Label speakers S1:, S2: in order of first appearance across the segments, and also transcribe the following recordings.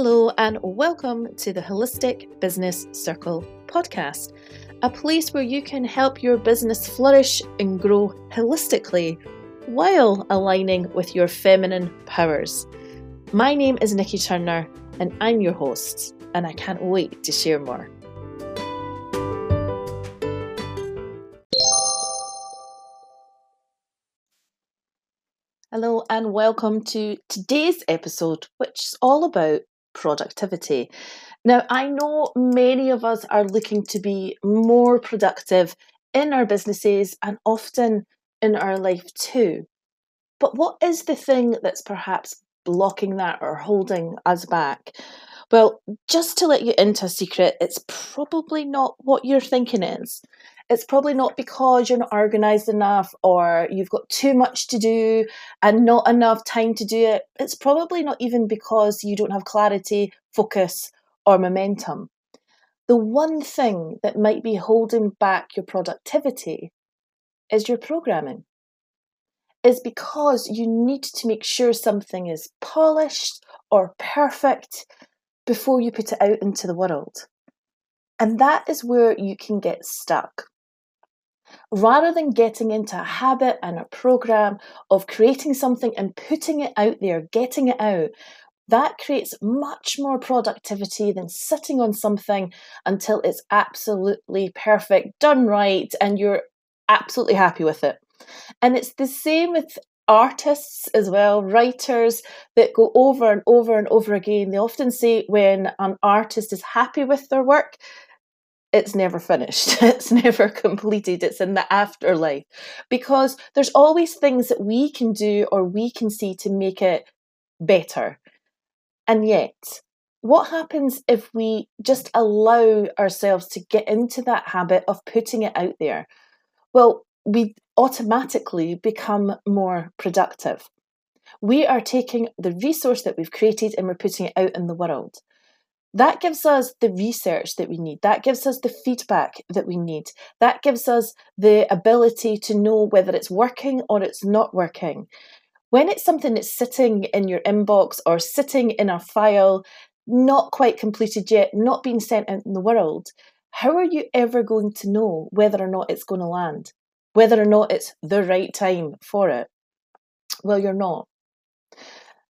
S1: Hello, and welcome to the Holistic Business Circle podcast, a place where you can help your business flourish and grow holistically while aligning with your feminine powers. My name is Nikki Turner, and I'm your host, and I can't wait to share more. Hello, and welcome to today's episode, which is all about productivity. Now, I know many of us are looking to be more productive in our businesses and often in our life too. But what is the thing that's perhaps blocking that or holding us back? Well, just to let you into a secret, it's probably not what you're thinking is. It's probably not because you're not organized enough or you've got too much to do and not enough time to do it. It's probably not even because you don't have clarity, focus, or momentum. The one thing that might be holding back your productivity is your programming. Is because you need to make sure something is polished or perfect before you put it out into the world. And that is where you can get stuck rather than getting into a habit and a program of creating something and putting it out there, getting it out, that creates much more productivity than sitting on something until it's absolutely perfect, done right, and you're absolutely happy with it. And it's the same with artists as well, writers that go over and over and over again. They often say when an artist is happy with their work, it's never finished. It's never completed. It's in the afterlife. Because there's always things that we can do or we can see to make it better. And yet, what happens if we just allow ourselves to get into that habit of putting it out there? Well, we automatically become more productive. We are taking the resource that we've created and we're putting it out in the world that gives us the research that we need. That gives us the feedback that we need. That gives us the ability to know whether it's working or it's not working. When it's something that's sitting in your inbox or sitting in a file, not quite completed yet, not being sent out in the world, how are you ever going to know whether or not it's going to land? Whether or not it's the right time for it? Well, you're not.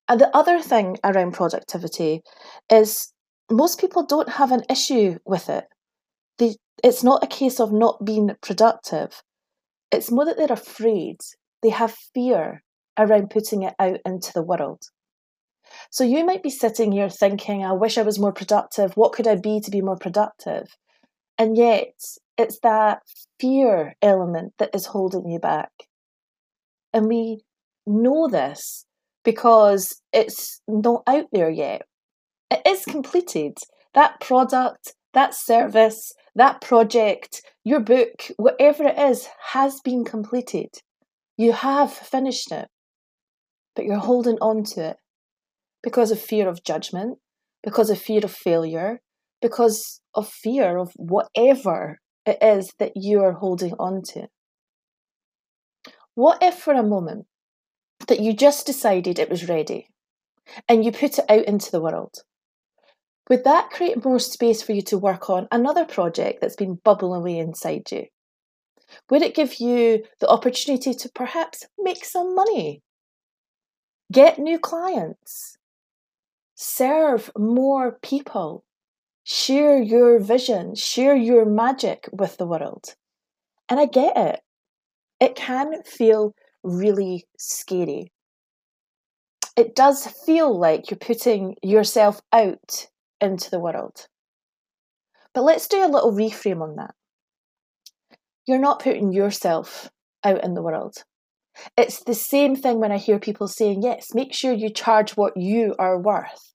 S1: And the other thing around productivity is most people don't have an issue with it. They, it's not a case of not being productive. It's more that they're afraid. They have fear around putting it out into the world. So you might be sitting here thinking, I wish I was more productive. What could I be to be more productive? And yet, it's that fear element that is holding you back. And we know this because it's not out there yet it is completed. That product, that service, that project, your book, whatever it is, has been completed. You have finished it, but you're holding on to it because of fear of judgment, because of fear of failure, because of fear of whatever it is that you are holding on to. What if, for a moment, that you just decided it was ready and you put it out into the world? Would that create more space for you to work on another project that's been bubbling away inside you? Would it give you the opportunity to perhaps make some money? Get new clients? Serve more people? Share your vision, share your magic with the world. And I get it. It can feel really scary. It does feel like you're putting yourself out into the world. But let's do a little reframe on that. You're not putting yourself out in the world. It's the same thing when I hear people saying, yes, make sure you charge what you are worth.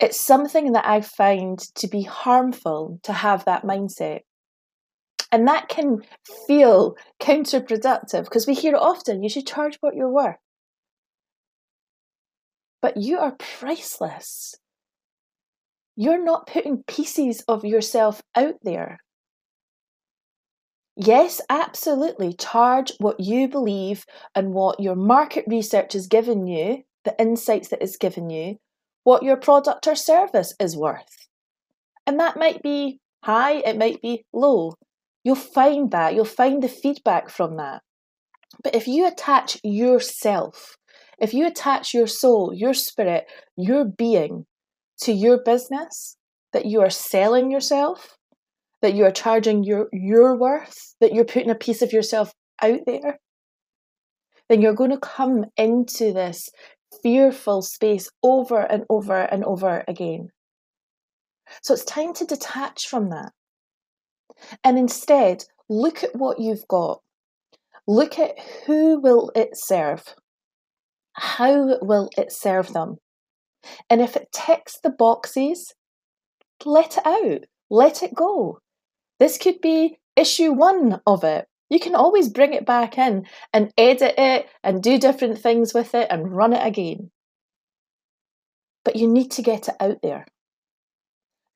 S1: It's something that I find to be harmful to have that mindset. And that can feel counterproductive because we hear often you should charge what you're worth. But you are priceless. You're not putting pieces of yourself out there. Yes, absolutely. Charge what you believe and what your market research has given you, the insights that it's given you, what your product or service is worth. And that might be high, it might be low. You'll find that, you'll find the feedback from that. But if you attach yourself, if you attach your soul, your spirit, your being to your business, that you are selling yourself, that you are charging your, your worth, that you're putting a piece of yourself out there, then you're going to come into this fearful space over and over and over again. So it's time to detach from that. And instead, look at what you've got. Look at who will it serve? How will it serve them? And if it ticks the boxes, let it out. Let it go. This could be issue one of it. You can always bring it back in and edit it and do different things with it and run it again. But you need to get it out there.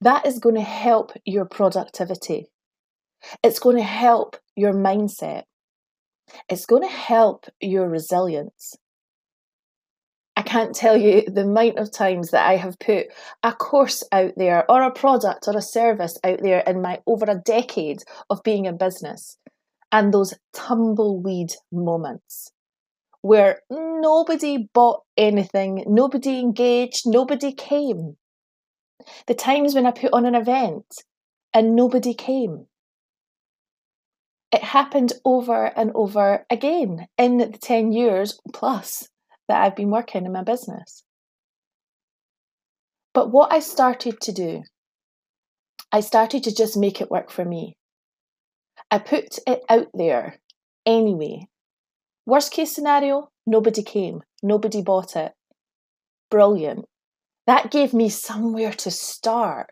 S1: That is going to help your productivity. It's going to help your mindset. It's going to help your resilience. I can't tell you the amount of times that I have put a course out there or a product or a service out there in my over a decade of being in business and those tumbleweed moments where nobody bought anything, nobody engaged, nobody came. The times when I put on an event and nobody came. It happened over and over again in the 10 years plus that I've been working in my business. But what I started to do, I started to just make it work for me. I put it out there anyway. Worst case scenario, nobody came, nobody bought it. Brilliant. That gave me somewhere to start.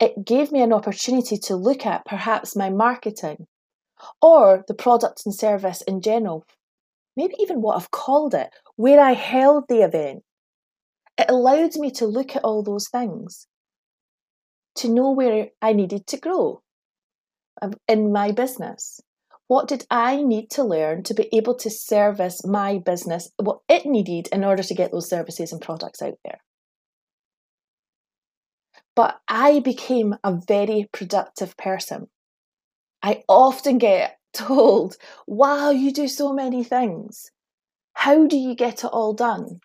S1: It gave me an opportunity to look at perhaps my marketing or the product and service in general, maybe even what I've called it, where I held the event. It allowed me to look at all those things, to know where I needed to grow um, in my business. What did I need to learn to be able to service my business, what it needed in order to get those services and products out there? But I became a very productive person. I often get told, wow, you do so many things. How do you get it all done?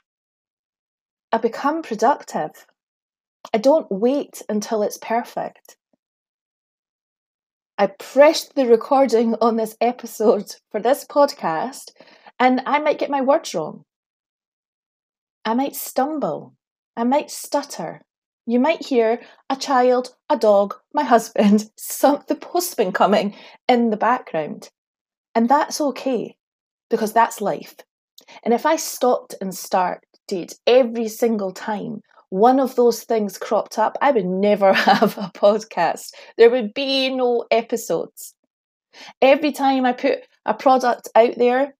S1: I become productive. I don't wait until it's perfect. I pressed the recording on this episode for this podcast, and I might get my words wrong. I might stumble. I might stutter. You might hear a child, a dog, my husband, some, the postman coming in the background. And that's okay because that's life. And if I stopped and started every single time one of those things cropped up, I would never have a podcast. There would be no episodes. Every time I put a product out there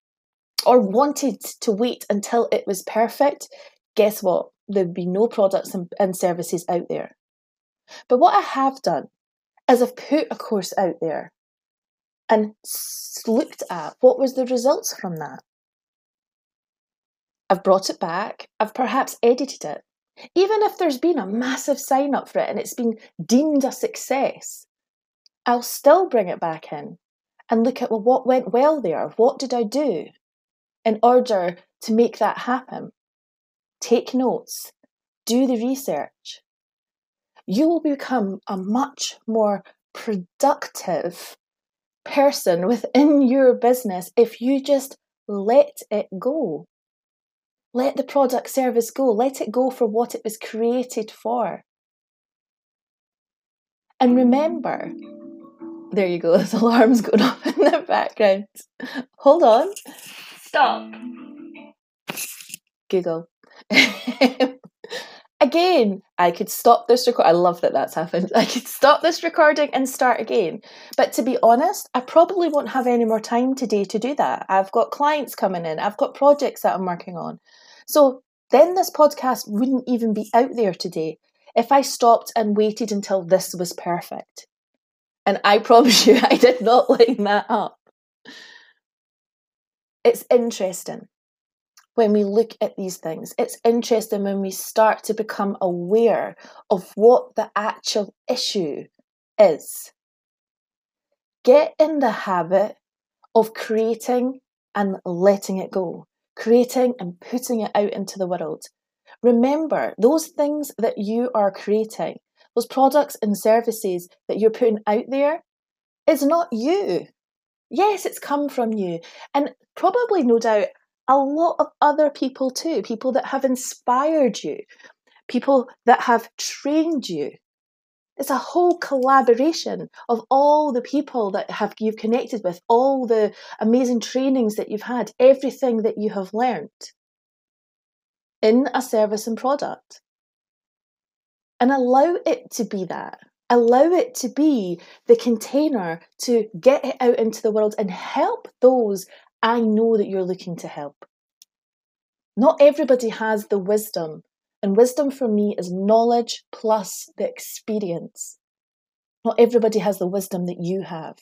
S1: or wanted to wait until it was perfect, guess what? there'd be no products and, and services out there. But what I have done is I've put a course out there and looked at what was the results from that. I've brought it back, I've perhaps edited it. Even if there's been a massive sign up for it and it's been deemed a success, I'll still bring it back in and look at well, what went well there? What did I do in order to make that happen? take notes, do the research. You will become a much more productive person within your business if you just let it go. Let the product service go. Let it go for what it was created for. And remember, there you go, there's alarms going off in the background. Hold on.
S2: Stop.
S1: Google. again, I could stop this record. I love that that's happened. I could stop this recording and start again. But to be honest, I probably won't have any more time today to do that. I've got clients coming in, I've got projects that I'm working on. So then this podcast wouldn't even be out there today if I stopped and waited until this was perfect. And I promise you, I did not line that up. It's interesting when we look at these things. It's interesting when we start to become aware of what the actual issue is. Get in the habit of creating and letting it go, creating and putting it out into the world. Remember, those things that you are creating, those products and services that you're putting out there, is not you. Yes, it's come from you. And probably, no doubt, a lot of other people too, people that have inspired you, people that have trained you. It's a whole collaboration of all the people that have you've connected with, all the amazing trainings that you've had, everything that you have learned in a service and product. And allow it to be that. Allow it to be the container to get it out into the world and help those I know that you're looking to help. Not everybody has the wisdom, and wisdom for me is knowledge plus the experience. Not everybody has the wisdom that you have.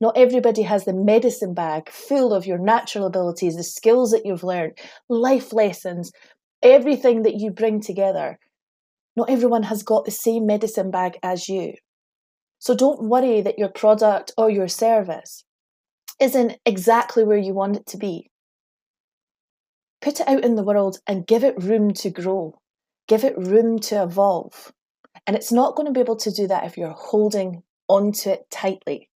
S1: Not everybody has the medicine bag full of your natural abilities, the skills that you've learned, life lessons, everything that you bring together not everyone has got the same medicine bag as you. So don't worry that your product or your service isn't exactly where you want it to be. Put it out in the world and give it room to grow, give it room to evolve. And it's not going to be able to do that if you're holding onto it tightly.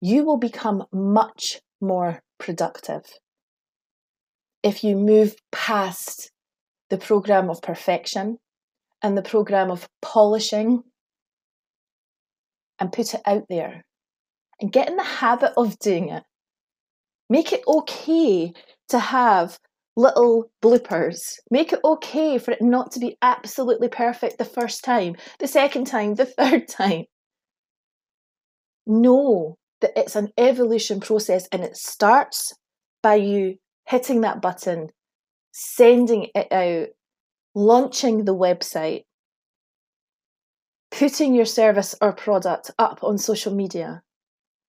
S1: You will become much more productive if you move past the program of perfection and the program of polishing and put it out there and get in the habit of doing it. Make it okay to have little bloopers. Make it okay for it not to be absolutely perfect the first time, the second time, the third time. Know that it's an evolution process and it starts by you hitting that button sending it out, launching the website, putting your service or product up on social media,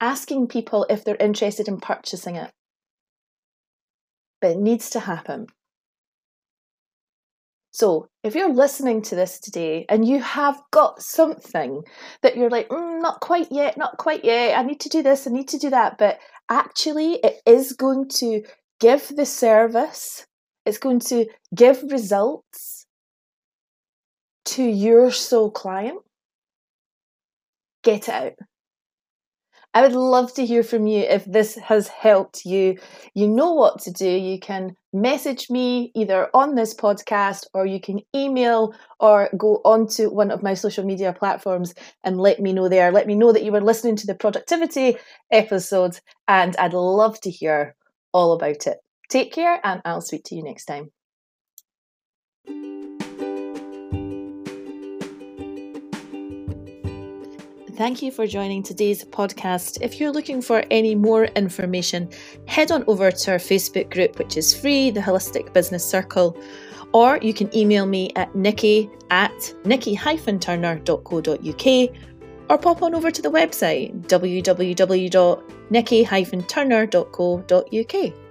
S1: asking people if they're interested in purchasing it. But it needs to happen. So, if you're listening to this today and you have got something that you're like, mm, not quite yet, not quite yet, I need to do this, I need to do that, but actually it is going to give the service it's going to give results to your soul client. Get it out. I would love to hear from you if this has helped you. You know what to do. You can message me either on this podcast or you can email or go onto one of my social media platforms and let me know there. Let me know that you were listening to the productivity episode and I'd love to hear all about it. Take care, and I'll speak to you next time. Thank you for joining today's podcast. If you're looking for any more information, head on over to our Facebook group, which is free, the Holistic Business Circle, or you can email me at nikki at nikki-turner.co.uk or pop on over to the website www.nikki-turner.co.uk.